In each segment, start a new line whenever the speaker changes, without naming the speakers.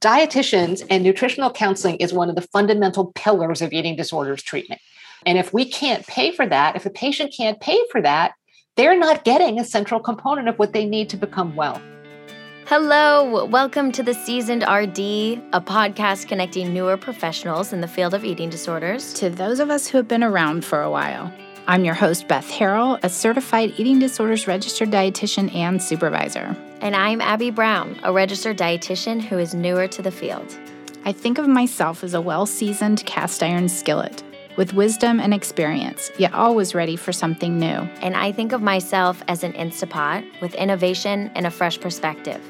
dietitians and nutritional counseling is one of the fundamental pillars of eating disorders treatment. And if we can't pay for that, if the patient can't pay for that, they're not getting a central component of what they need to become well.
Hello, welcome to the Seasoned RD, a podcast connecting newer professionals in the field of eating disorders
to those of us who have been around for a while. I'm your host, Beth Harrell, a certified eating disorders registered dietitian and supervisor.
And I'm Abby Brown, a registered dietitian who is newer to the field.
I think of myself as a well seasoned cast iron skillet with wisdom and experience, yet always ready for something new.
And I think of myself as an Instapot with innovation and a fresh perspective.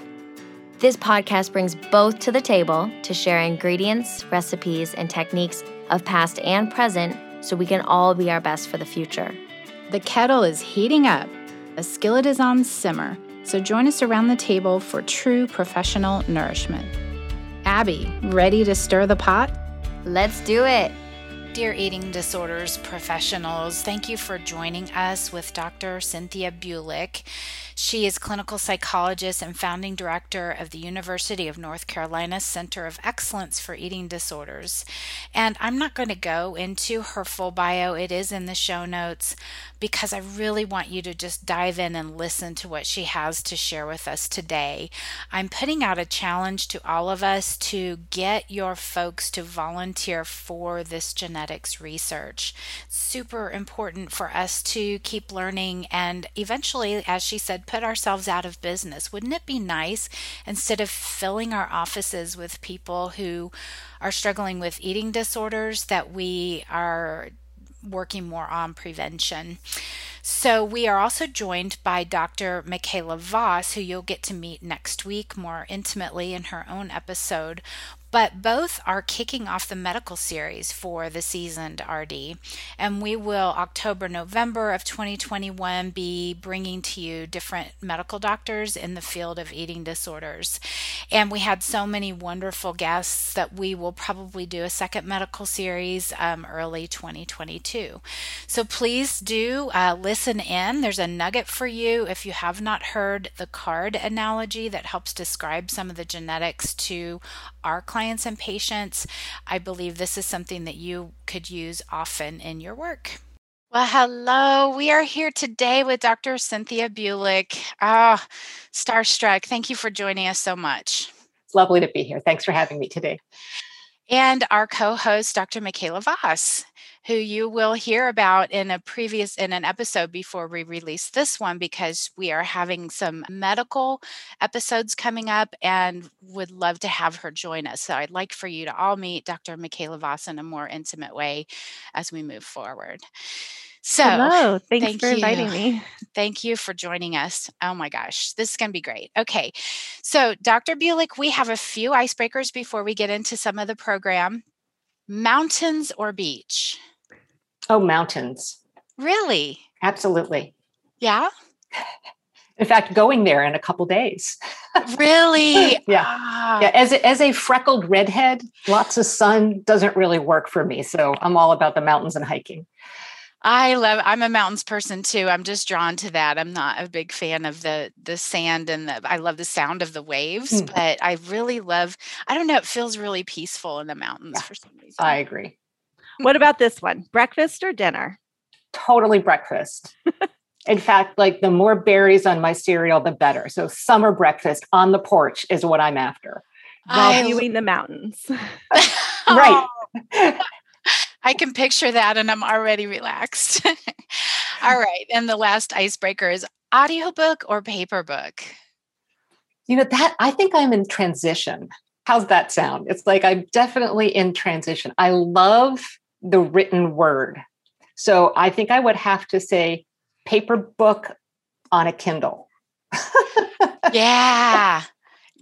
This podcast brings both to the table to share ingredients, recipes, and techniques of past and present so we can all be our best for the future.
The kettle is heating up, a skillet is on simmer, so join us around the table for true professional nourishment. Abby, ready to stir the pot?
Let's do it.
Dear eating disorders professionals, thank you for joining us with Dr. Cynthia Bulik. She is clinical psychologist and founding director of the University of North Carolina Center of Excellence for Eating Disorders. And I'm not going to go into her full bio, it is in the show notes because I really want you to just dive in and listen to what she has to share with us today. I'm putting out a challenge to all of us to get your folks to volunteer for this genetics research. Super important for us to keep learning and eventually, as she said, put ourselves out of business. Wouldn't it be nice instead of filling our offices with people who are struggling with eating disorders that we are working more on prevention. So, we are also joined by Dr. Michaela Voss, who you'll get to meet next week more intimately in her own episode. But both are kicking off the medical series for the seasoned RD. And we will, October, November of 2021, be bringing to you different medical doctors in the field of eating disorders. And we had so many wonderful guests that we will probably do a second medical series um, early 2022. So please do uh, listen in. There's a nugget for you if you have not heard the card analogy that helps describe some of the genetics to our clients clients and patients, I believe this is something that you could use often in your work. Well, hello. We are here today with Dr. Cynthia Bulik. Ah, oh, starstruck. Thank you for joining us so much.
It's lovely to be here. Thanks for having me today.
And our co host, Dr. Michaela Voss who you will hear about in a previous in an episode before we release this one because we are having some medical episodes coming up and would love to have her join us. So I'd like for you to all meet Dr. Michaela Voss in a more intimate way as we move forward. So,
hello. Thanks thank for you. inviting me.
Thank you for joining us. Oh my gosh, this is going to be great. Okay. So, Dr. Bulik, we have a few icebreakers before we get into some of the program. Mountains or beach?
Oh, mountains.
Really?
Absolutely.
Yeah.
In fact, going there in a couple days.
really?
yeah. Ah. Yeah. As a, as a freckled redhead, lots of sun doesn't really work for me. So I'm all about the mountains and hiking.
I love I'm a mountains person too. I'm just drawn to that. I'm not a big fan of the the sand and the I love the sound of the waves, mm. but I really love I don't know, it feels really peaceful in the mountains yeah, for some reason.
I agree
what about this one? Breakfast or dinner?
Totally breakfast. In fact, like the more berries on my cereal, the better. So summer breakfast on the porch is what I'm after.
While viewing the mountains.
right.
I can picture that and I'm already relaxed. All right. And the last icebreaker is audiobook or paper book?
You know, that I think I'm in transition. How's that sound? It's like I'm definitely in transition. I love the written word. So I think I would have to say paper book on a Kindle.
yeah.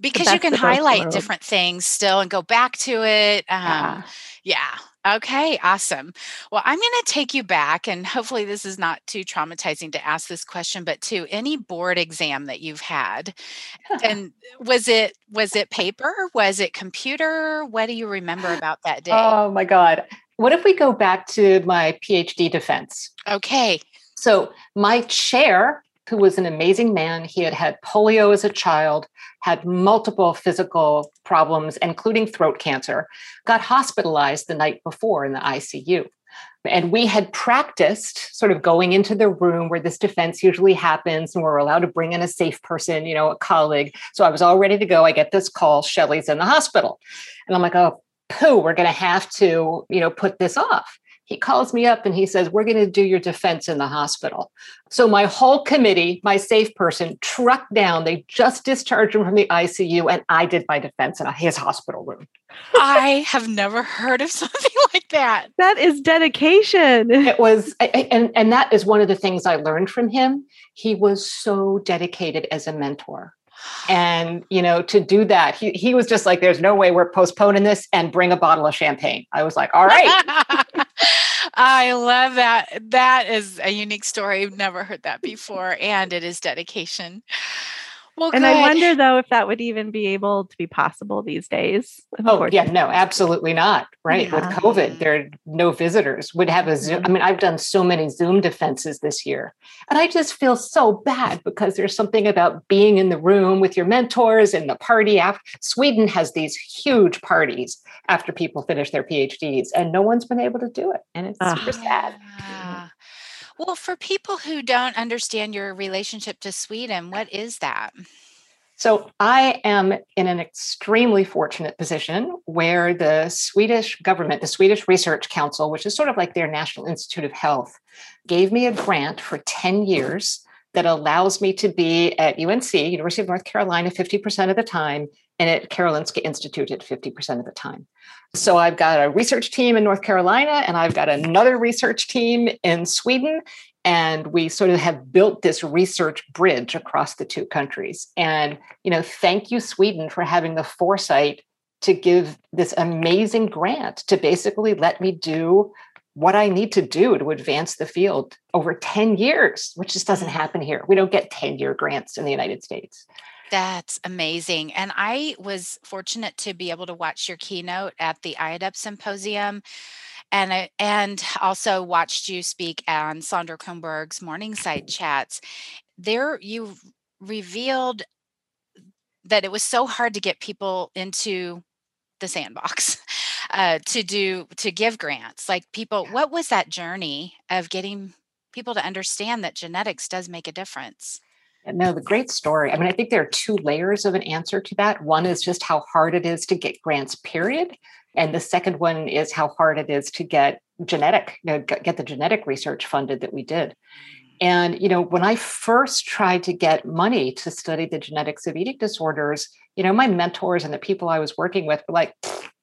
Because you can highlight different things still and go back to it. Um, yeah. yeah. Okay, awesome. Well, I'm going to take you back, and hopefully, this is not too traumatizing to ask this question, but to any board exam that you've had, and was it was it paper? Was it computer? What do you remember about that day?
Oh my God! What if we go back to my PhD defense?
Okay.
So my chair who was an amazing man. He had had polio as a child, had multiple physical problems, including throat cancer, got hospitalized the night before in the ICU. And we had practiced sort of going into the room where this defense usually happens, and we're allowed to bring in a safe person, you know, a colleague. So I was all ready to go. I get this call, Shelly's in the hospital. And I'm like, oh, pooh, we're going to have to, you know, put this off he calls me up and he says, We're going to do your defense in the hospital. So my whole committee, my safe person, trucked down. They just discharged him from the ICU, and I did my defense in his hospital room.
I have never heard of something like that.
That is dedication.
It was, and, and that is one of the things I learned from him. He was so dedicated as a mentor and you know to do that he, he was just like there's no way we're postponing this and bring a bottle of champagne i was like all right
I love that. That is a unique story. I've never heard that before. And it is dedication.
Well, and good. I wonder though if that would even be able to be possible these days.
Oh yeah, no, absolutely not. Right. Yeah. With COVID, there are no visitors. Would have a Zoom. I mean, I've done so many Zoom defenses this year. And I just feel so bad because there's something about being in the room with your mentors and the party after Sweden has these huge parties after people finish their PhDs, and no one's been able to do it. And it's uh, super sad.
Well, for people who don't understand your relationship to Sweden, what is that?
So, I am in an extremely fortunate position where the Swedish government, the Swedish Research Council, which is sort of like their National Institute of Health, gave me a grant for 10 years that allows me to be at UNC, University of North Carolina, 50% of the time, and at Karolinska Institute at 50% of the time. So I've got a research team in North Carolina and I've got another research team in Sweden. And we sort of have built this research bridge across the two countries. And, you know, thank you, Sweden, for having the foresight to give this amazing grant to basically let me do what I need to do to advance the field over 10 years, which just doesn't mm. happen here. We don't get 10 year grants in the United States.
That's amazing. And I was fortunate to be able to watch your keynote at the IAEDP symposium. And I, and also watched you speak on Sondra Kronberg's Morningside chats. There you revealed that it was so hard to get people into the sandbox uh, to do to give grants like people what was that journey of getting people to understand that genetics does make a difference
no, the great story. I mean, I think there are two layers of an answer to that. One is just how hard it is to get grants, period. And the second one is how hard it is to get genetic, you know, get the genetic research funded that we did. Mm. And, you know, when I first tried to get money to study the genetics of eating disorders, you know, my mentors and the people I was working with were like,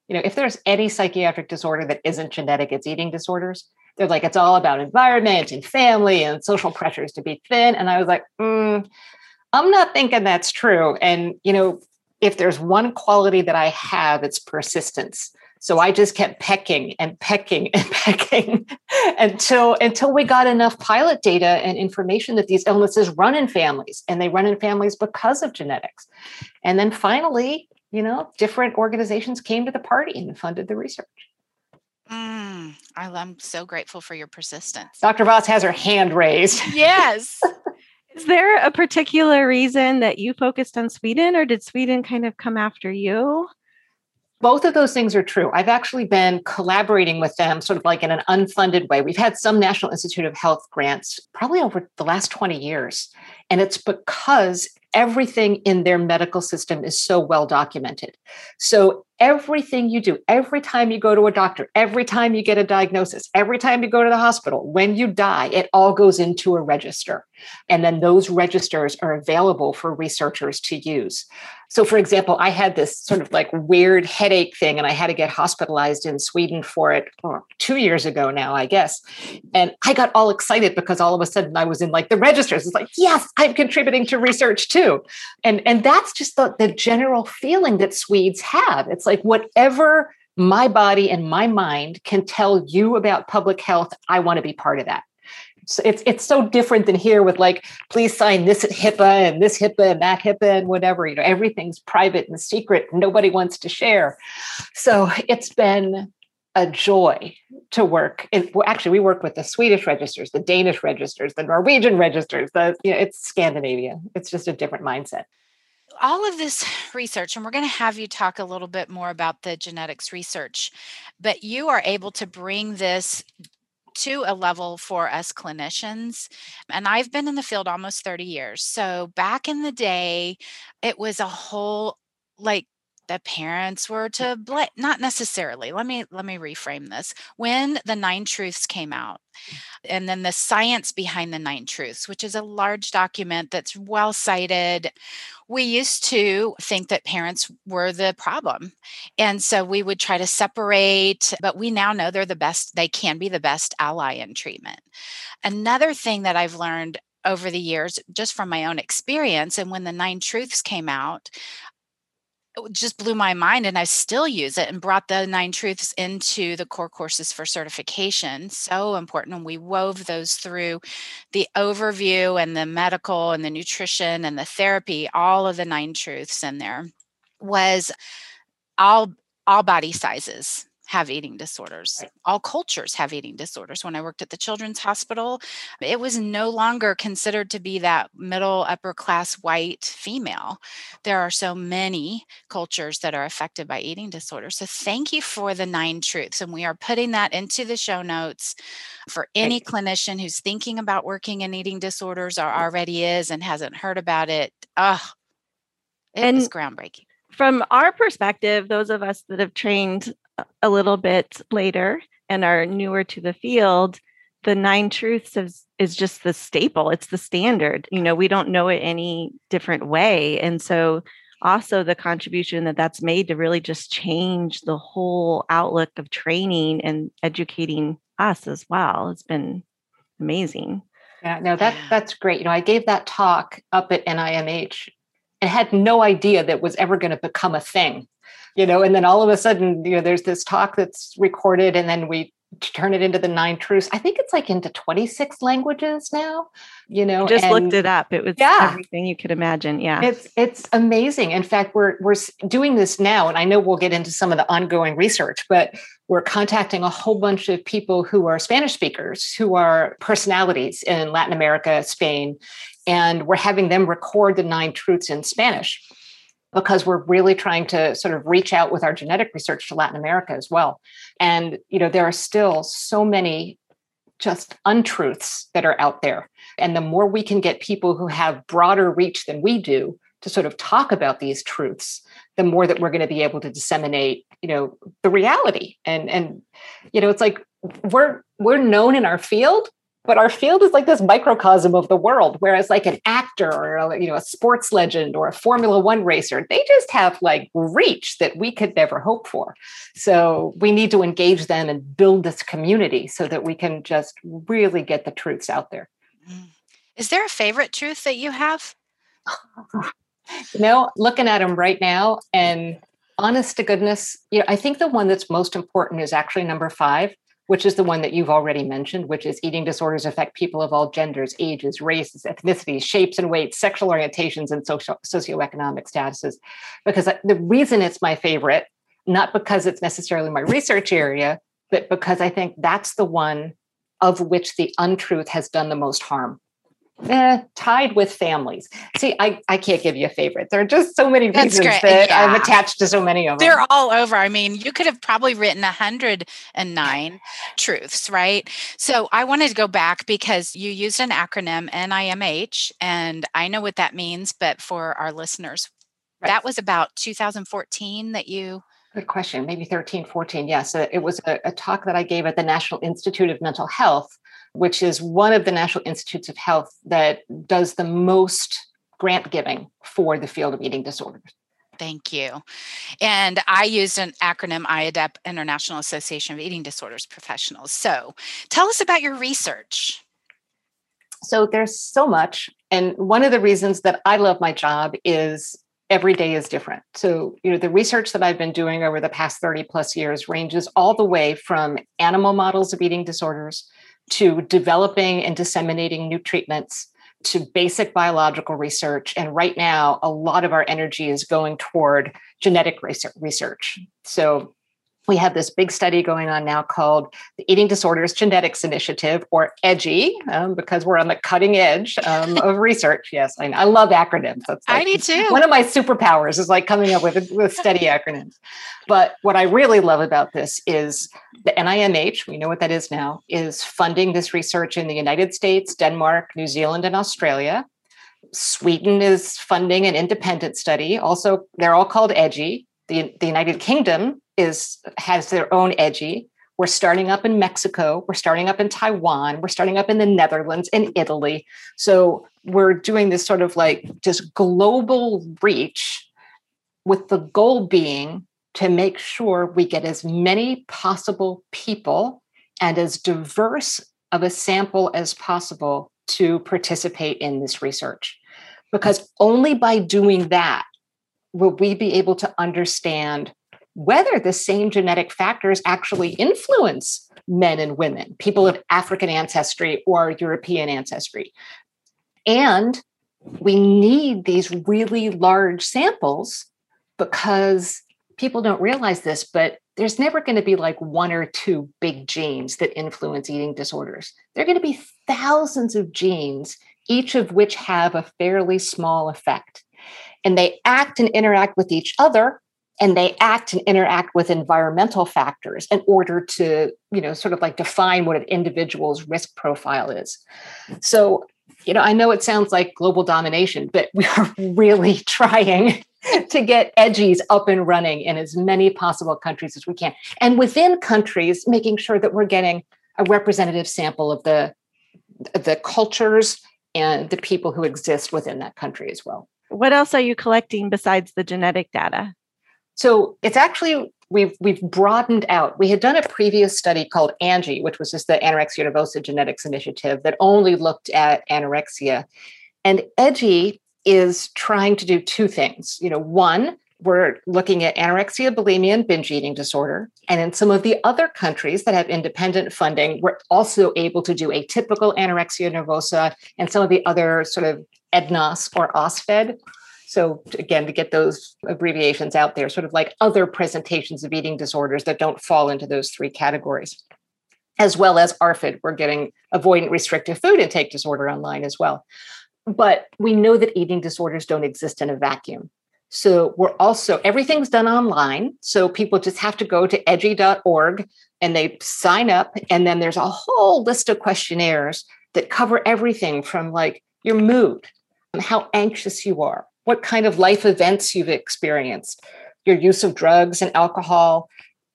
you know, if there's any psychiatric disorder that isn't genetic, it's eating disorders they're like it's all about environment and family and social pressures to be thin. And i was like mm, i'm not thinking that's true. And you know if there's one quality that i have it's persistence. So i just kept pecking and pecking and pecking until until we got enough pilot data and information that these illnesses run in families and they run in families because of genetics. And then finally you know different organizations came to the party and funded the research
Mm, I'm so grateful for your persistence.
Dr. Voss has her hand raised.
Yes.
Is there a particular reason that you focused on Sweden, or did Sweden kind of come after you?
Both of those things are true. I've actually been collaborating with them sort of like in an unfunded way. We've had some National Institute of Health grants probably over the last 20 years. And it's because everything in their medical system is so well documented. So everything you do, every time you go to a doctor, every time you get a diagnosis, every time you go to the hospital, when you die, it all goes into a register. And then those registers are available for researchers to use. So, for example, I had this sort of like weird headache thing, and I had to get hospitalized in Sweden for it oh, two years ago now, I guess. And I got all excited because all of a sudden I was in like the registers. It's like, yes, I'm contributing to research too. And, and that's just the, the general feeling that Swedes have. It's like whatever my body and my mind can tell you about public health, I want to be part of that So it's it's so different than here with like please sign this at HIPAA and this HIPAA and that HIPAA and whatever you know everything's private and secret nobody wants to share so it's been a joy to work. And actually, we work with the Swedish registers, the Danish registers, the Norwegian registers. The you know, it's Scandinavia. It's just a different mindset.
All of this research, and we're going to have you talk a little bit more about the genetics research, but you are able to bring this to a level for us clinicians. And I've been in the field almost 30 years. So back in the day, it was a whole like the parents were to blame not necessarily let me let me reframe this. When the nine truths came out mm. and then the science behind the nine truths which is a large document that's well cited we used to think that parents were the problem. And so we would try to separate but we now know they're the best they can be the best ally in treatment. Another thing that i've learned over the years just from my own experience and when the nine truths came out just blew my mind and I still use it and brought the nine truths into the core courses for certification. So important. And we wove those through the overview and the medical and the nutrition and the therapy, all of the nine truths in there was all all body sizes have eating disorders. Right. All cultures have eating disorders. When I worked at the Children's Hospital, it was no longer considered to be that middle upper class white female. There are so many cultures that are affected by eating disorders. So thank you for the nine truths. And we are putting that into the show notes for any clinician who's thinking about working in eating disorders or already is and hasn't heard about it. Oh, it and was groundbreaking
from our perspective, those of us that have trained a little bit later and are newer to the field, the nine truths is, is just the staple. It's the standard. You know, we don't know it any different way. And so, also the contribution that that's made to really just change the whole outlook of training and educating us as well. It's been amazing.
Yeah, no, that that's great. You know, I gave that talk up at NIMH and had no idea that was ever going to become a thing you know, and then all of a sudden, you know, there's this talk that's recorded and then we turn it into the nine truths. I think it's like into 26 languages now, you know.
I just looked it up. It was yeah. everything you could imagine. Yeah.
It's it's amazing. In fact, we're we're doing this now and I know we'll get into some of the ongoing research, but we're contacting a whole bunch of people who are Spanish speakers, who are personalities in Latin America, Spain, and we're having them record the nine truths in Spanish because we're really trying to sort of reach out with our genetic research to Latin America as well. And you know, there are still so many just untruths that are out there. And the more we can get people who have broader reach than we do to sort of talk about these truths, the more that we're going to be able to disseminate, you know, the reality. And and you know, it's like we're we're known in our field but our field is like this microcosm of the world whereas like an actor or a, you know a sports legend or a formula 1 racer they just have like reach that we could never hope for. So we need to engage them and build this community so that we can just really get the truths out there.
Mm. there a favorite truth that you have?
You know looking at them right now and honest to goodness you know i think the one that's most important is actually number 5 which is the one that you've already mentioned, which is eating disorders affect people of all genders, ages, races, ethnicities, shapes and weights, sexual orientations, and social, socioeconomic statuses. Because the reason it's my favorite, not because it's necessarily my research area, but because I think that's the one of which the untruth has done the most harm eh, tied with families. See, I, I can't give you a favorite. There are just so many reasons that yeah. I'm attached to so many of
them. They're all over. I mean, you could have probably written 109 truths, right? So I wanted to go back because you used an acronym NIMH, and I know what that means, but for our listeners, right. that was about 2014 that you
Good question. Maybe 13, 14. Yes. Uh, it was a, a, talk that I gave at the National Institute of Mental Health which is one of the National Institutes of Health that does the most grant giving for the field of eating disorders.
Thank you. And I used an acronym IAEDP, International Association of Eating Disorders Professionals. So tell us about your research.
So there's so much. And one of the reasons that I love my job is every day is different. So, you know, the research that I've been doing over the past 30 plus years ranges all the way from animal models of eating disorders to developing and disseminating new treatments to basic biological research. And right now, a lot of our energy is going toward genetic research. So, we have this big study going on now called the Eating Disorders Genetics Initiative, or EDGI, um, because we're on the cutting edge um, of research. Yes, I, I, love acronyms.
That's like, I do too.
One of my superpowers is like coming up with, with steady acronyms. But what I really love about this is the NIMH, we know what that is now, is funding this research in the United States, Denmark, New Zealand, and Australia. Sweden is funding an independent study. Also, they're all called EDGI. The, the United Kingdom is has their own EDGI. We're starting up in Mexico. We're starting up in Taiwan. We're starting up in the Netherlands and Italy. So we're doing this sort of like just global reach with the goal being to make sure we get as many possible people and as diverse of a sample as possible to participate in this research. Because only by doing that will we be able to understand whether the same genetic factors actually influence men and women, people of African ancestry or European ancestry. And we need these really large samples because people don't realize this, but there's never going to be like one or two big genes that influence eating disorders. There are going to be thousands of genes, each of which have a fairly small effect. And they act and interact with each other and they act and interact with environmental factors in order to you know sort of like define what an individual's risk profile is. So you know i know it sounds like global domination but we are really trying to get EDGIs up and running in as many possible countries as we can and within countries making sure that we're getting a representative sample of the the cultures and the people who exist within that country as well.
What else are you collecting besides the genetic data
so it's actually we've we've broadened out. We had done a previous study called ANGI, which was just the Anorexia Nervosa Genetics Initiative that only looked at anorexia. And EDGI is trying to do two things. You know, one, we're looking at anorexia, bulimia, and binge eating disorder. And in some of the other countries that have independent funding, we're also able to do atypical anorexia nervosa and some of the other sort of EDNOS or OSFED so again, to get those abbreviations out there, sort of like other presentations of eating disorders that don't fall into those three categories. As well as ARFID, we're getting avoidant restrictive food intake disorder online as well. But we know that eating disorders don't exist in a vacuum. So we're also, everything's done online. So people just have to go to edgi.org and they sign up. And then there's a whole list of questionnaires that cover everything from like your mood, how anxious you are, what kind of life events you've experienced, your use of drugs and alcohol,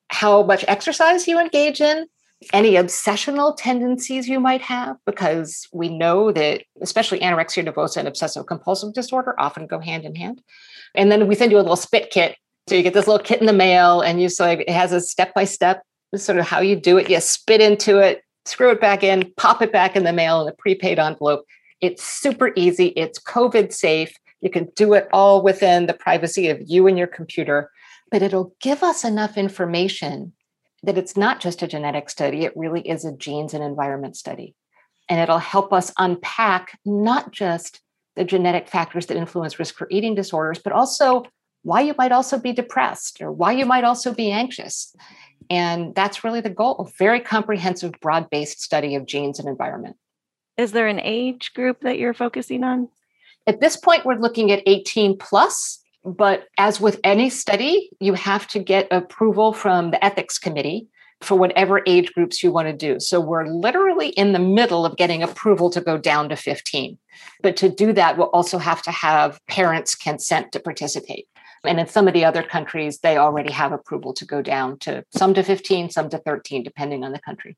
how much exercise you engage in, any obsessional tendencies you might have, because we know that especially anorexia nervosa and obsessive compulsive disorder often go hand in hand. And then we send you a little spit kit. So you get this little kit in the mail, and you so it has a step by step sort of how you do it. You spit into it, screw it back in, pop it back in the mail in a prepaid envelope. It's super easy. It's COVID safe. You can do it all within the privacy of you and your computer, but it'll give us enough information that it's not just a genetic study, it really is a genes and environment study. And it'll help us unpack not just the genetic factors that influence risk for eating disorders, but also why you might also be depressed or why you might also be anxious. And that's really the goal very comprehensive, broad based study of genes and environment.
Is there an age group that you're focusing on?
At this point, we're looking at 18 plus, but as with any study, you have to get approval from the ethics committee for whatever age groups you want to do. So we're literally in the middle of getting approval to go down to 15. But to do that, we'll also have to have parents' consent to participate. And in some of the other countries, they already have approval to go down to some to 15, some to 13, depending on the country.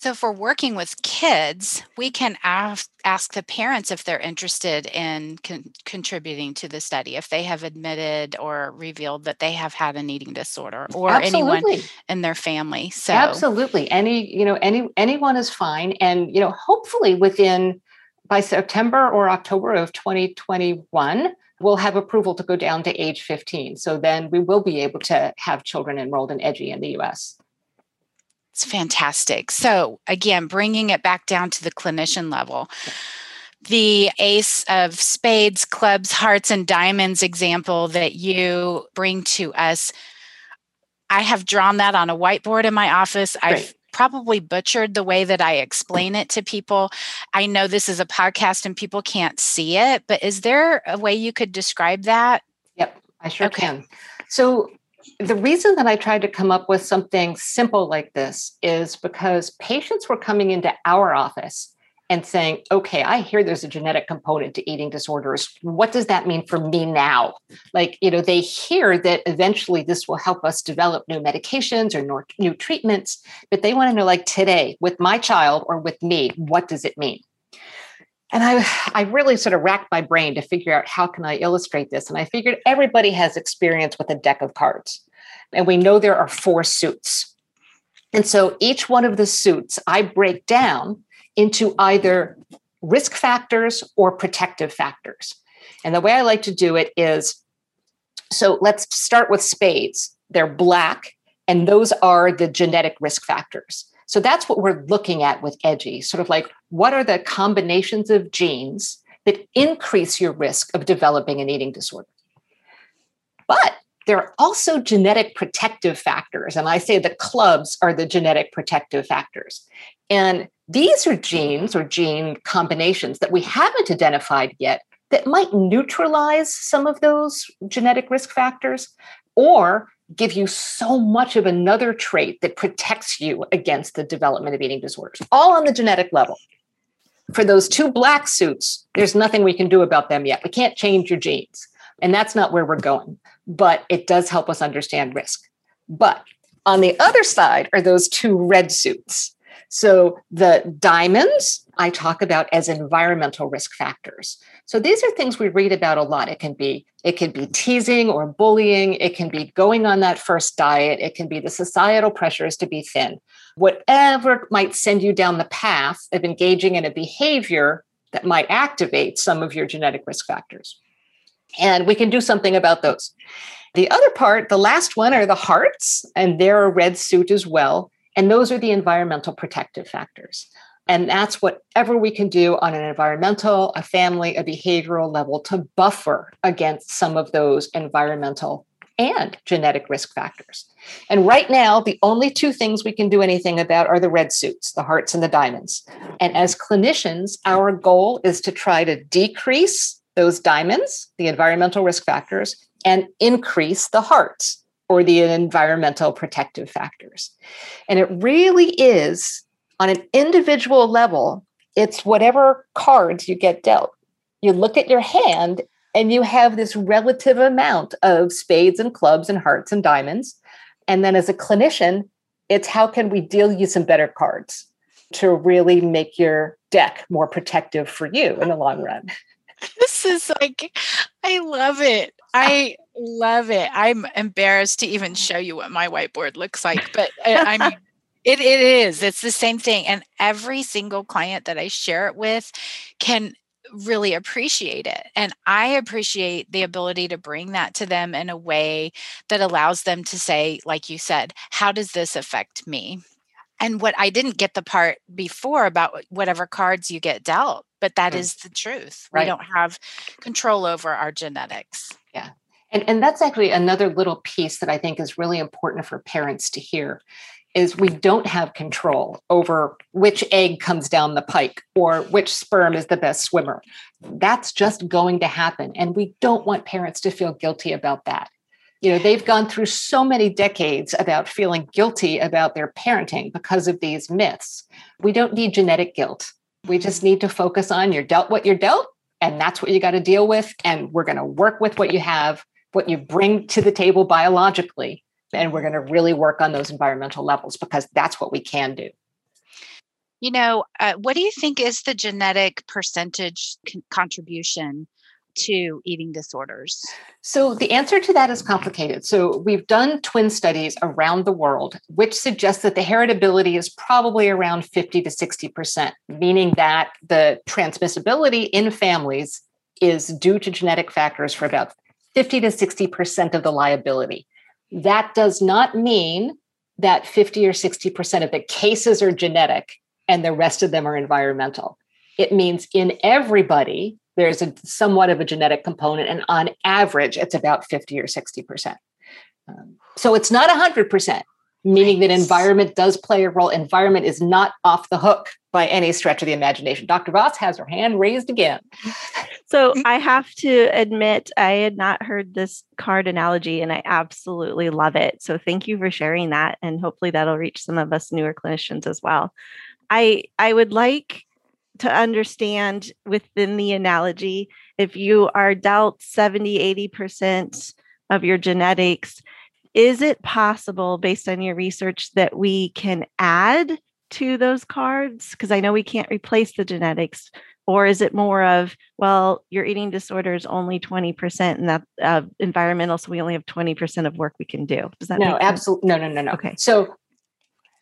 So, if we're working with kids, we can ask, ask the parents if they're interested in con- contributing to the study, if they have admitted or revealed that they have had an eating disorder or Absolutely. anyone in their family. So,
Absolutely. Any, you know, any anyone is fine. And, you know, hopefully within by September or October of 2021, we'll have approval to go down to age 15. So then we will be able to have children enrolled in EDGI in the US.
It's fantastic. So, again, bringing it back down to the clinician level. The ace of spades, clubs, hearts, and diamonds example that you bring to us, I have drawn that on a whiteboard in my office. I've probably butchered the way that I explain it to people. I know this is a podcast and people can't see it, but is there a way you could describe that?
Yep, I sure okay. can. So, the reason that I tried to come up with something simple like this is because patients were coming into our office and saying, okay, I hear there's a genetic component to eating disorders. What does that mean for me now? Like, you know, they hear that eventually this will help us develop new medications or new treatments, but they want to know, like, today with my child or with me, what does it mean? And I, I really sort of racked my brain to figure out how can I illustrate this. And I figured everybody has experience with a deck of cards. And we know there are four suits. And so each one of the suits I break down into either risk factors or protective factors. And the way I like to do it is so let's start with spades. They're black, and those are the genetic risk factors. So that's what we're looking at with EDGI, sort of like what are the combinations of genes that increase your risk of developing an eating disorder? But there are also genetic protective factors. And I say the clubs are the genetic protective factors. And these are genes or gene combinations that we haven't identified yet that might neutralize some of those genetic risk factors or give you so much of another trait that protects you against the development of eating disorders, all on the genetic level. For those two black suits, there's nothing we can do about them yet. We can't change your genes, and that's not where we're going, but it does help us understand risk. But on the other side are those two red suits. So the diamonds I talk about as environmental risk factors. So these are things we read about a lot. It can be it can be teasing or bullying, it can be going on that first diet, it can be the societal pressures to be thin. Whatever might send you down the path of engaging in a behavior that might activate some of your genetic risk factors. And we can do something about those. The other part, the last one, are the hearts, and they're a red suit as well. And those are the environmental protective factors. And that's whatever we can do on an environmental, a family, a behavioral level to buffer against some of those environmental and genetic risk factors. And right now, the only two things we can do anything about are the red suits, the hearts and the diamonds. And as clinicians, our goal is to try to decrease those diamonds, the environmental risk factors, and increase the hearts, or the environmental protective factors. And it really is on an individual level, it's whatever cards you get dealt. You look at your hand and you have this relative amount of spades and clubs and hearts and diamonds. And then as a clinician, it's how can we deal you some better cards to really make your deck more protective for you in the long run.
This is like, I love it. I love it. I'm embarrassed to even show you what my whiteboard looks like, but I, uh, I mean, it, it is. It's the same thing. And every single client that I share it with can really appreciate it. And I appreciate the ability to bring that to them in a way that allows them to say, like you said, how does this affect me? And what I didn't get the part before about whatever cards you get dealt, but that mm. is the truth. Right. We don't have control over our genetics.
Yeah. And, and that's actually another little piece that I think is really important for parents to hear is we don't have control over which egg comes down the pike or which sperm is the best swimmer. That's just going to happen. And we don't want parents to feel guilty about that. You know, they've gone through so many decades about feeling guilty about their parenting because of these myths. We don't need genetic guilt. We just need to focus on you're dealt what you're dealt, and that's what you got to deal with. And we're going to work with what you have, what you bring to the table biologically, and we're going to really work on those environmental levels because that's what we can do.
You know, uh, what do you think is the genetic percentage con- contribution to eating disorders?
So, the answer to that is complicated. So, we've done twin studies around the world, which suggests that the heritability is probably around 50 to 60%, meaning that the transmissibility in families is due to genetic factors for about 50 to 60% of the liability. That does not mean that 50 or 60% of the cases are genetic and the rest of them are environmental. It means in everybody, there's a somewhat of a genetic component, and on average, it's about 50 or 60%. Um, So it's not 100%, meaning that environment does play a role. Environment is not off the hook by any stretch of the imagination. Dr. Voss has her hand raised again.
So I have to admit, I had not heard this card analogy and I absolutely love it. So thank you for sharing that. And hopefully that'll reach some of us newer clinicians as well. I I would like to understand within the analogy if you are dealt 70, 80% of your genetics, is it possible based on your research that we can add to those cards? Because I know we can't replace the genetics. Or is it more of, well, your eating disorder is only 20% and that uh, environmental, so we only have 20% of work we can do? Does that
no, absolutely. No, no, no, no.
Okay.
So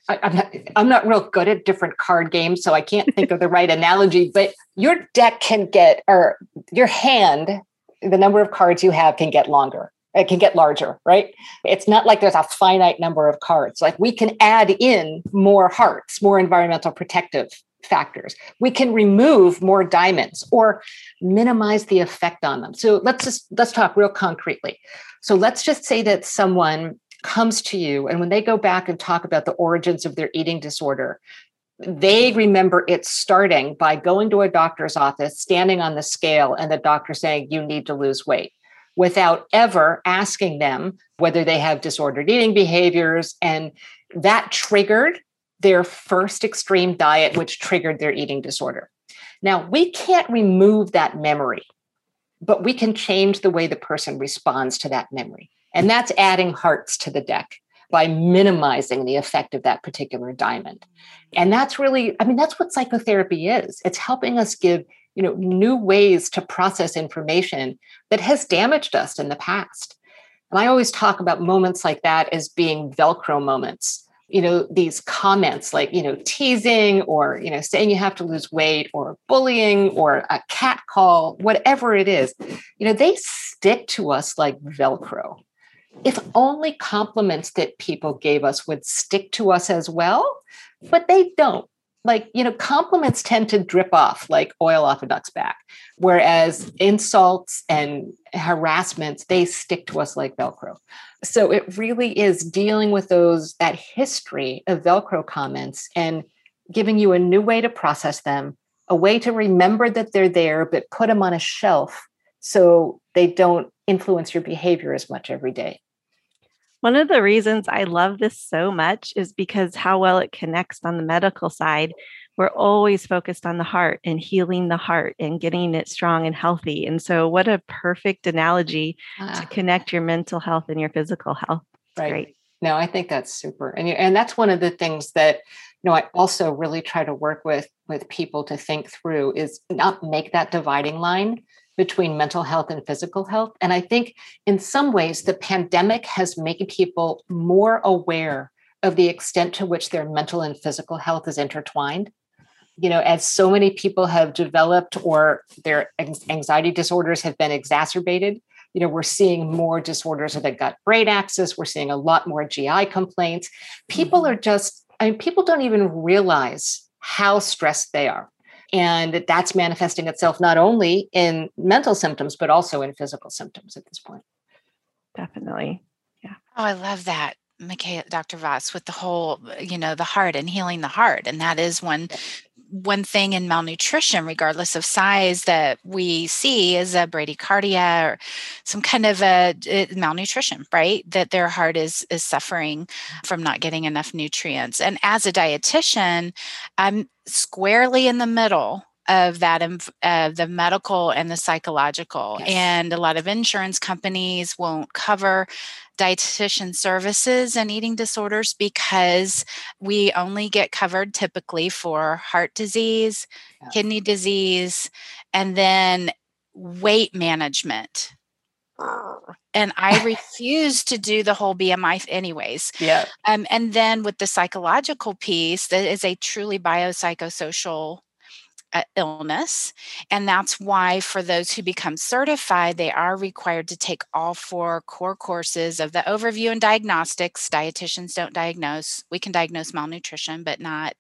I, am not, I'm not real good at different card games, so I can't think of the right analogy, but your deck can get, or your hand, the number of cards you have can get longer. It can get larger, right? It's not like there's a finite number of cards. Like we can add in more hearts, more environmental protective factors. We can remove more diamonds or minimize the effect on them. So let's just let's talk real concretely. So let's just say that someone comes to you and when they go back and talk about the origins of their eating disorder, they remember it starting by going to a doctor's office, standing on the scale, and the doctor saying, You need to lose weight without ever asking them whether they have disordered eating behaviors. And that triggered their first extreme diet, which triggered their eating disorder. Now, we can't remove that memory, but we can change the way the person responds to that memory. And that's adding hearts to the deck by minimizing the effect of that particular diamond. And that's really, I mean, that's what psychotherapy is. It's helping us give you know new ways to process information that has damaged us in the past and i always talk about moments like that as being velcro moments you know these comments like you know teasing or you know saying you have to lose weight or bullying or a cat call whatever it is you know they stick to us like velcro if only compliments that people gave us would stick to us as well but they don't. Like you know compliments tend to drip off like oil off a duck's back whereas insults and harassments they stick to us like velcro. So it really is dealing with those that history of velcro comments and giving you a new way to process them a way to remember that they're there but put them on a shelf so they don't influence your behavior as much every day
one of the reasons I love this so much is because how well it connects on the medical side. We're always focused on the heart and healing the heart and getting it strong and healthy. And so, what a perfect analogy ah. to connect your mental health and your physical health.
Right. Great. No, I think that's super. And, and that's one of the things that you know i also really try to work with with people to think through is not make that dividing line between mental health and physical health. And I think in some ways, the pandemic has made people more aware of the extent to which their mental and physical health is intertwined. You know, as so many people have developed or their anxiety disorders have been exacerbated, you know, we're seeing more disorders of the gut brain axis. We're seeing a lot more GI complaints. People mm-hmm. are just, I mean, people don't even realize how stressed they are and that's manifesting itself not only in mental symptoms, but also in physical symptoms at this point.
Definitely. Yeah.
Oh, I love that. Michaela, Dr. Voss, with the whole, you know, the heart and healing the heart. And that is one one thing in malnutrition, regardless of size, that we see is a bradycardia or some kind of a, a, eh, malnutrition, right? That their heart is is suffering from not getting enough nutrients. And as a dietitian, I'm squarely in the middle of that uh, the medical and the psychological yes. and a lot of insurance companies won't cover dietitian services and eating disorders because we only get covered typically for heart disease, kidney disease, and then weight management. And I refuse to do the whole BMI anyways.
Yeah.
Um, and then with the psychological piece, that is a truly biopsychosocial illness. And that's why, for those who become certified, they are required to take all four core courses of the overview and diagnostics. Dietitians don't diagnose, we can diagnose malnutrition, but not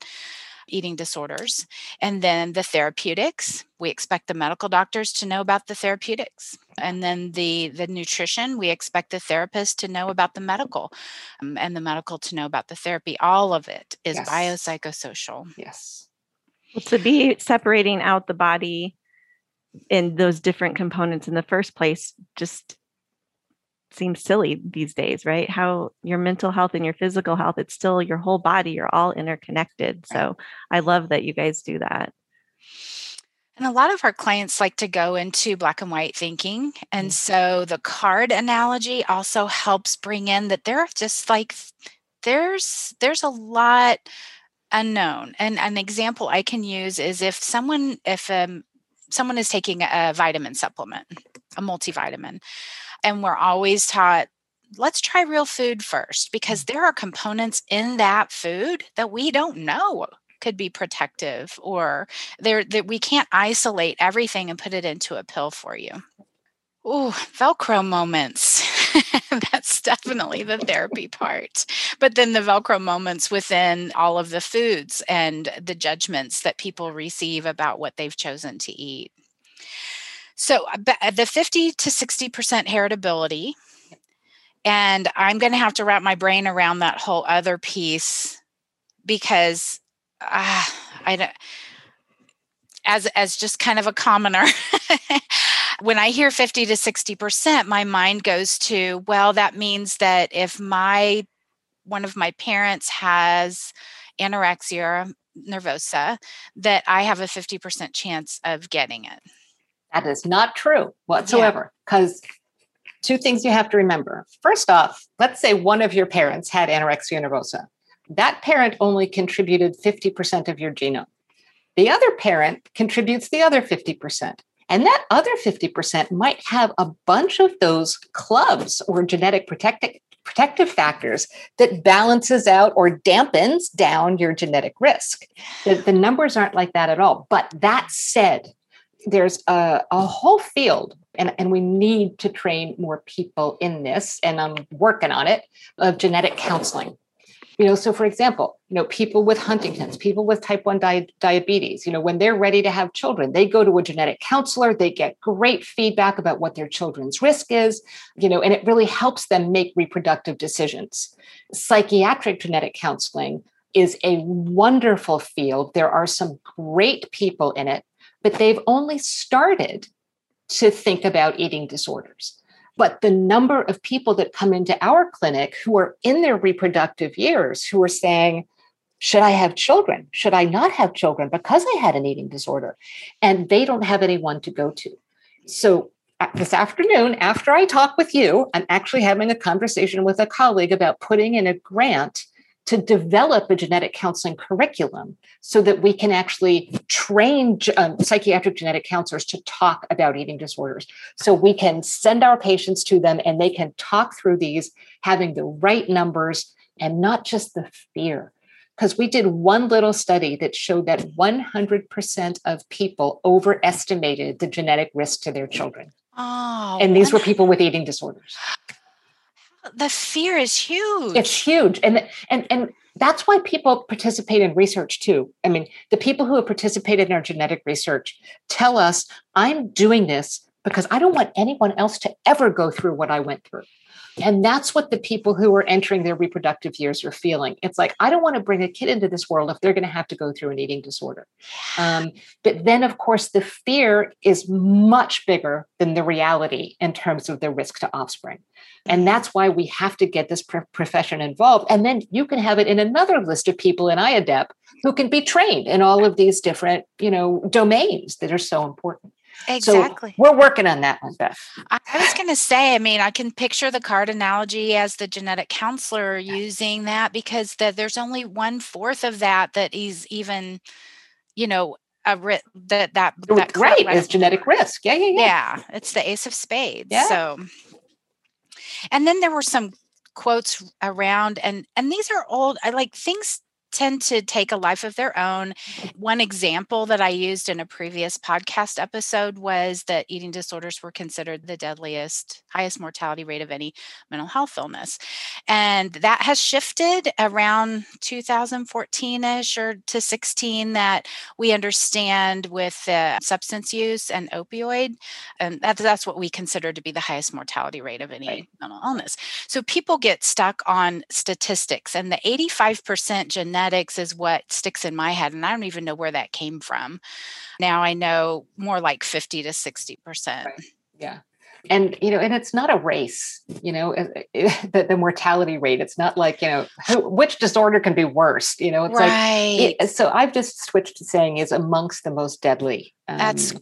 eating disorders. And then the therapeutics, we expect the medical doctors to know about the therapeutics. And then the the nutrition, we expect the therapist to know about the medical um, and the medical to know about the therapy. All of it is
Yes.
biopsychosocial.
Yes.
Well, to be separating out the body in those different components in the first place just seems silly these days, right? How your mental health and your physical health, it's still your whole body, you're all interconnected. So I love that you guys do that.
And a lot of our clients like to go into black and white thinking. And mm. so the card analogy also helps bring in that there are just like there's there's a lot unknown. And an example I can use is if someone if um, someone is taking a vitamin supplement, a multivitamin, and we're always taught let's try real food first because there are components in that food that we don't know could be protective or there that we can't isolate everything and put it into a pill for you. Ooh, Velcro moments. That's definitely the therapy part. But then the Velcro moments within all of the foods and the judgments that people receive about what they've chosen to eat. So uh, the 50 to 60% heritability. And I'm going to have to wrap my brain around that whole other piece because uh, I don't, as as just kind of a commoner when i hear 50 to 60% my mind goes to well that means that if my one of my parents has anorexia nervosa that i have a 50% chance of getting it
That is not true whatsoever. Because two things you have to remember. First off, let's say one of your parents had anorexia nervosa. That parent only contributed 50% of your genome. The other parent contributes the other 50%. And that other 50% might have a bunch of those clubs or genetic protective protective factors that balances out or dampens down your genetic risk. The, the numbers aren't like that at all. But that said, there's a, a whole field and, and we need to train more people in this and i'm working on it of genetic counseling you know so for example you know people with huntington's people with type 1 di- diabetes you know when they're ready to have children they go to a genetic counselor they get great feedback about what their children's risk is you know and it really helps them make reproductive decisions psychiatric genetic counseling is a wonderful field there are some great people in it but they've only started to think about eating disorders. But the number of people that come into our clinic who are in their reproductive years who are saying, should I have children? Should I not have children because I had an eating disorder? And they don't have anyone to go to. So uh, this afternoon, after I talk with you, I'm actually having a conversation with a colleague about putting in a grant to develop a genetic counseling curriculum so that we can actually train um, psychiatric genetic counselors to talk about eating disorders. So we can send our patients to them and they can talk through these, having the right numbers and not just the fear. Because we did one little study that showed that 100% of people overestimated the genetic risk to their children.
oh
And these were people with eating disorders.
The fear is huge
It's huge. And and and that's why people participate in research too. I mean, the people who have participated in our genetic research tell us, I'm doing this because I don't want anyone else to ever go through what I went through. And that's what the people who are entering their reproductive years are feeling. It's like, I don't want to bring a kid into this world if they're going to have to go through an eating disorder. Um, but then, of course, the fear is much bigger than the reality in terms of the risk to offspring. And that's why we have to get this pr- profession involved. And then you can have it in another list of people in IAEDP who can be trained in all of these different, you know, domains that are so important.
Exactly
So we're working on that one, Beth.
I was going to say, I mean, I can picture the card analogy as the genetic counselor using that because the, there's only one fourth of that that is even, you know, a ri- that that that
right- is genetic risk. Yeah, yeah, yeah.
Yeah, it's the ace of spades.
Yeah.
So, and then there were some quotes around, and and these are old. I like things tend to take a life of their own. One example that I used in a previous podcast episode was that eating disorders were considered the deadliest, highest mortality rate of any mental health illness. And that has shifted around 2014 ish or to 16 that we understand with uh, substance use and opioid. And that's, that's what we consider to be the highest mortality rate of any right. mental illness. So people get stuck on statistics, and the 85% genetic genetics is what sticks in my head. And I don't even know where that came from. Now I know more like 50 to 60%. Right.
Yeah. And, you know, and it's not a race, you know, the, the mortality rate. It's not like, you know, who, which disorder can be worse, you know, it's right. like, it, so I've just switched to saying is amongst the most deadly.
Um, That's,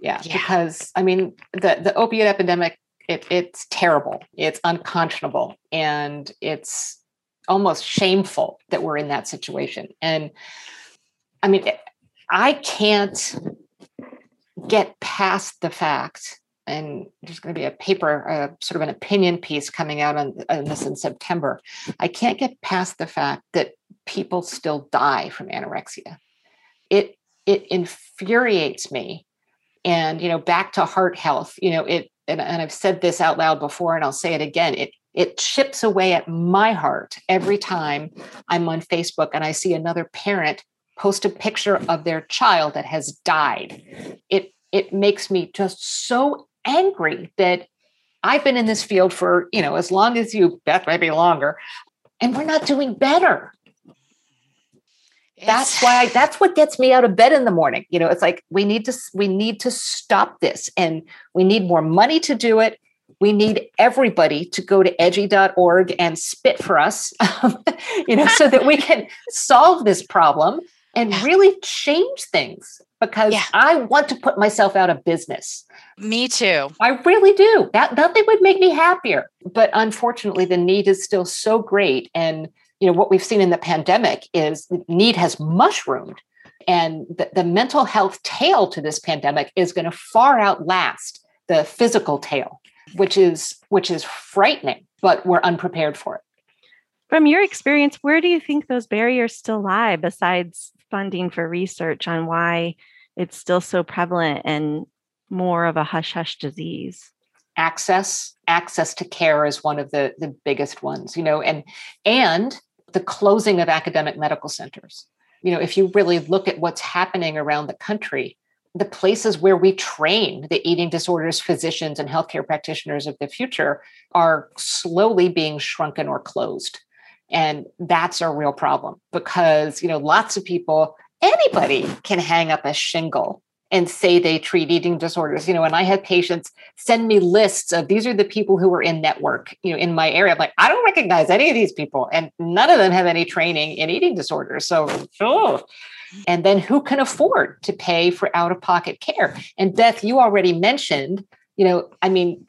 yeah, yeah, because I mean, the, the opiate epidemic it, it's terrible it's unconscionable and it's almost shameful that we're in that situation. And I mean, I can't get past the fact, and there's going to be a paper, uh, sort of an opinion piece coming out on, on this in September. I can't get past the fact that people still die from anorexia. It it infuriates me. And you know, back to heart health, you know, it and, and I've said this out loud before, and I'll say it again. It it chips away at my heart every time I'm on Facebook and I see another parent post a picture of their child that has died. It it makes me just so angry that I've been in this field for, you know, as long as you, Beth, maybe longer, and we're not doing better. It's... That's why I, that's what gets me out of bed in the morning. You know, it's like we need to we need to stop this and we need more money to do it we need everybody to go to edgi.org and spit for us, um, you know, so that we can solve this problem and really change things because yeah. I want to put myself out of business.
Me too.
I really do. That nothing would make me happier. But unfortunately, the need is still so great. And you know, what we've seen in the pandemic is the need has mushroomed. And the, the mental health tail to this pandemic is going to far outlast the physical tail which is which is frightening, but we're unprepared for it.
From your experience, where do you think those barriers still lie besides funding for research on why it's still so prevalent and more of a hush hush disease?
Access, access to care is one of the, the biggest ones, you know, and and the closing of academic medical centers. You know, if you really look at what's happening around the country, the places where we train the eating disorders physicians and healthcare practitioners of the future are slowly being shrunken or closed. And that's a real problem because you know lots of people anybody can hang up a shingle and say they treat eating disorders. You know and i have patients send me lists of these are the people who are in network you know in my area i'm like i don't recognize any of these people and none of them have any training in eating disorders. So oh and then who can afford to pay for out of pocket care? And Beth, you already mentioned, you know, I mean,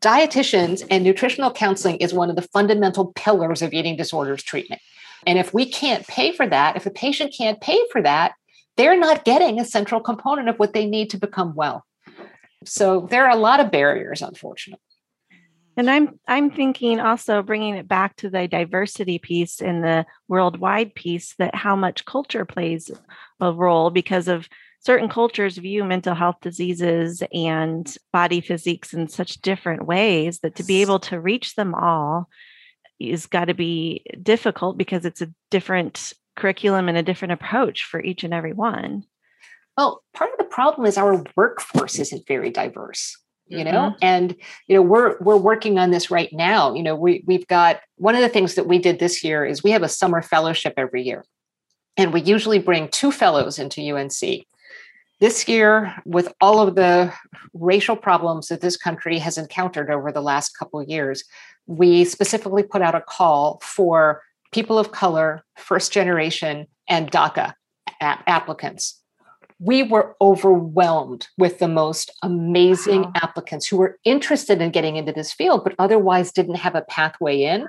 dietitians and nutritional counseling is one of the fundamental pillars of eating disorders treatment. And if we can't pay for that, if a patient can't pay for that, they're not getting a central component of what they need to become well. So there are a lot of barriers, unfortunately.
And I'm I'm thinking also bringing it back to the diversity piece and the worldwide piece that how much culture plays a role because of certain cultures view mental health diseases and body physiques in such different ways that to be able to reach them all is got to be difficult because it's a different curriculum and a different approach for each and every one.
Well, part of the problem is our workforce isn't very diverse you know mm-hmm. and you know we're we're working on this right now you know we we've got one of the things that we did this year is we have a summer fellowship every year. And we usually bring two fellows into UNC this year with all of the racial problems that this country has encountered over the last couple of years we specifically put out a call for people of color first generation and DACA applicants we were overwhelmed with the most amazing wow. applicants who were interested in getting into this field, but otherwise didn't have a pathway in.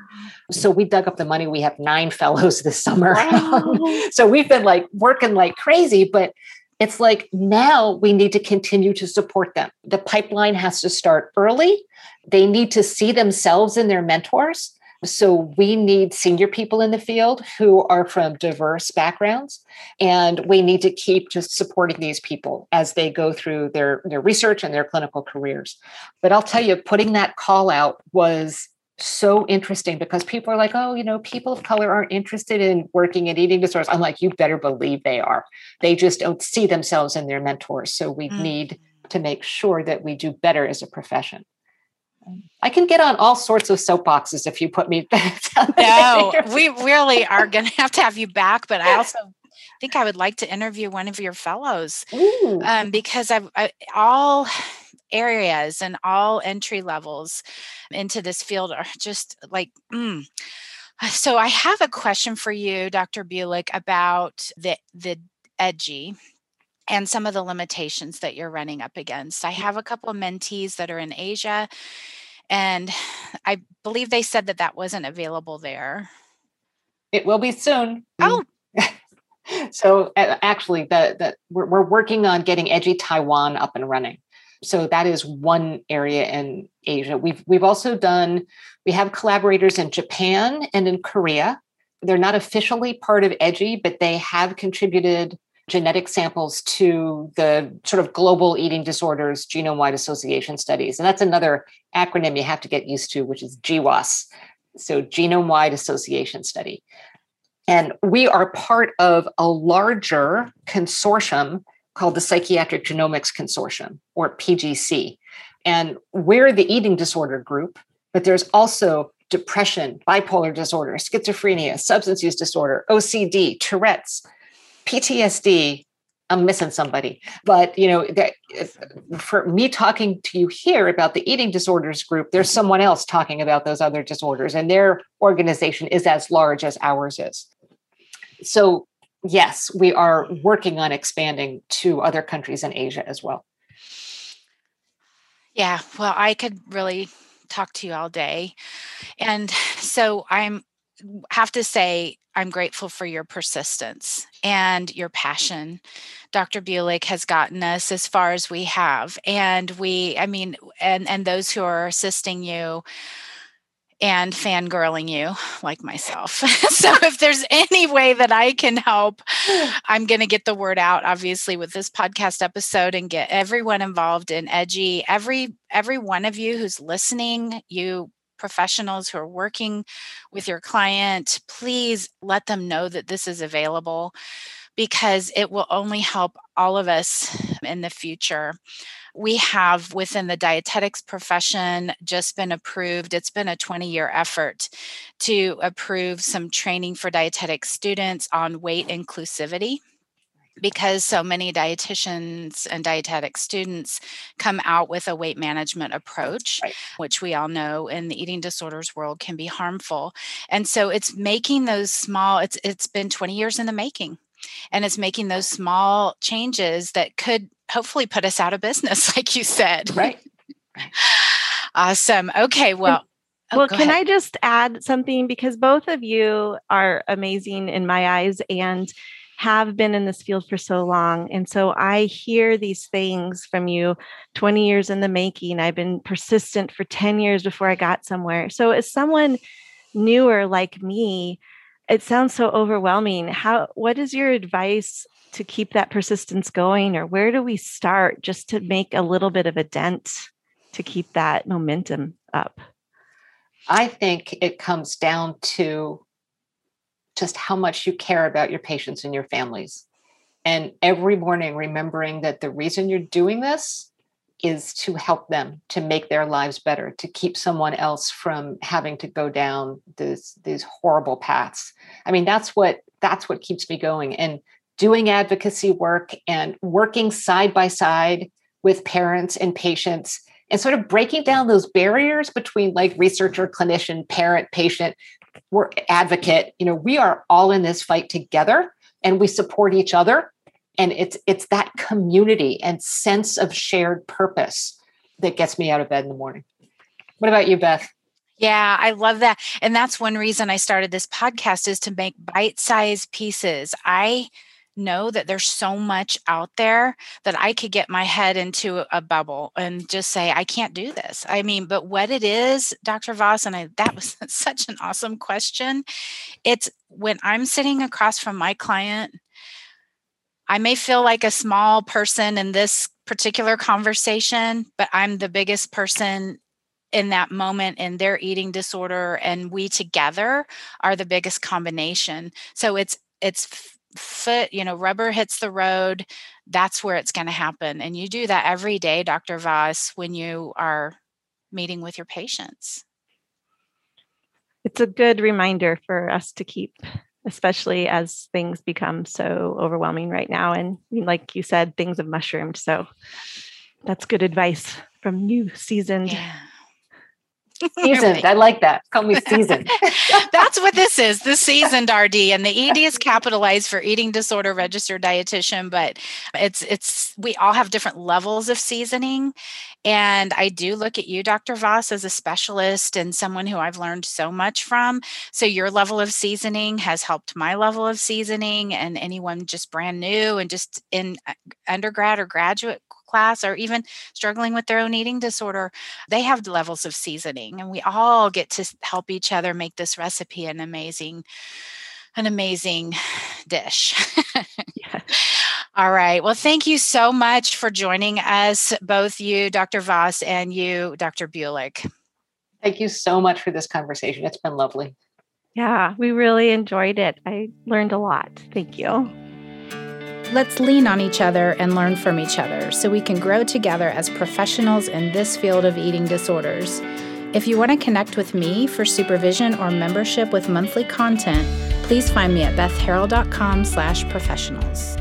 So we dug up the money. We have nine fellows this summer. Wow. so we've been like working like crazy, but it's like now we need to continue to support them. The pipeline has to start early. They need to see themselves in their mentors. So we need senior people in the field who are from diverse backgrounds. And we need to keep just supporting these people as they go through their, their research and their clinical careers. But I'll tell you, putting that call out was so interesting because people are like, oh, you know, people of color aren't interested in working in eating disorders. I'm like, you better believe they are. They just don't see themselves in their mentors. So we mm-hmm. need to make sure that we do better as a profession. I can get on all sorts of soapboxes if you put me.
no, we really are going to have to have you back. But I also think I would like to interview one of your fellows um, because I've I, all areas and all entry levels into this field are just like. Mm. So I have a question for you, Dr. Bulik, about the the EDGI and some of the limitations that you're running up against. I have a couple of mentees that are in Asia, and I believe they said that that wasn't available there.
It will be soon.
Oh.
so actually, the, the we're, we're working on getting EDGI Taiwan up and running. So that is one area in Asia. We've we've also done we have collaborators in Japan and in Korea. They're not officially part of EDGI, but they have contributed genetic samples to the sort of global eating disorders genome wide association studies. And that's another acronym you have to get used to, which is GWAS. So, genome wide association study. And we are part of a larger consortium called the Psychiatric Genomics Consortium, or PGC. And we're the eating disorder group, but there's also depression, bipolar disorder, schizophrenia, substance use disorder, OCD, Tourette's, PTSD, I'm missing somebody. But you know, that for me talking to you here about the eating disorders group, there's someone else talking about those other disorders, and their organization is as large as ours is. So yes, we are working on expanding to other countries in Asia as well.
Yeah, well, I could really talk to you all day. And so I'm have to say I'm grateful for your persistence and your passion. Dr. Bulik has gotten us as far as we have. And we, I mean, and, and those who are assisting you and fangirling you like myself. so if there's any way that I can help, I'm going to get the word out obviously with this podcast episode and get everyone involved in EDGI. Every every one of you who's listening, you professionals who are working with your client, please let them know that this is available because it will only help all of us in the future. We have within the dietetics profession just been approved, it's been a 20 year effort to approve some training for dietetic students on weight inclusivity because so many dietitians and dietetic students come out with a weight management approach right. which we all know in the eating disorders world can be harmful and so it's making those small it's it's been 20 years in the making and it's making those small changes that could hopefully put us out of business like you said
right
awesome okay well
Oh, well, can ahead. I just add something? Because both of you are amazing in my eyes. And have been in this field for so long. And so I hear these things from you 20 years in the making. I've been persistent for 10 years before I got somewhere. So, as someone newer like me, it sounds so overwhelming. How, what is your advice to keep that persistence going, or where do we start just to make a little bit of a dent to keep that momentum up?
I think it comes down to just how much you care about your patients and your families. And every morning, remembering that the reason you're doing this is to help them, to make their lives better, to keep someone else from having to go down this, these horrible paths. I mean, that's what that's what keeps me going. And doing advocacy work and working side by side with parents and patients and sort of breaking down those barriers between like researcher, clinician, parent, patient, we're advocate you know we are all in this fight together and we support each other and it's it's that community and sense of shared purpose that gets me out of bed in the morning what about you beth
yeah, I love that. And that's one reason I started this podcast is to make bite-sized pieces. I know that there's so much out there that I could get my head into a bubble and just say, I can't do this. I mean, but what it is, Dr. Voss, and I, that was such an awesome question. It's when I'm sitting across from my client, I may feel like a small person in this particular conversation, but I'm the biggest person in that moment in their eating disorder and we together are the biggest combination so it's it's foot, you know, rubber hits the road, that's where it's going to happen. And you do that every day, Dr. Voss, when you are meeting with your patients.
It's a good reminder for us to keep, especially as things become so overwhelming right now. And like you said, things have mushroomed. So that's good advice from new seasoned
Yeah.
Seasoned. I like that. Call me seasoned.
That's what this is, the seasoned RD. And the ED is capitalized for eating disorder registered dietitian, but it's it's we all have different levels of seasoning. And I do look at you, Dr. Voss, as a specialist and someone who I've learned so much from. So your level of seasoning has helped my level of seasoning and anyone just brand new and just in uh, undergrad or graduate class or even struggling with their own eating disorder, they have levels of seasoning and we all get to help each other make this recipe an amazing an amazing dish.
Yeah.
All right. Well, thank you so much for joining us, both you, Dr. Voss, and you, Dr. Bulik.
Thank you so much for this conversation. It's been lovely.
Yeah, we really enjoyed it. I learned a lot. Thank you.
Let's lean on each other and learn from each other so we can grow together as professionals in this field of eating disorders. If you want to connect with me for supervision or membership with monthly content, please find me at bethharrell.com slash professionals.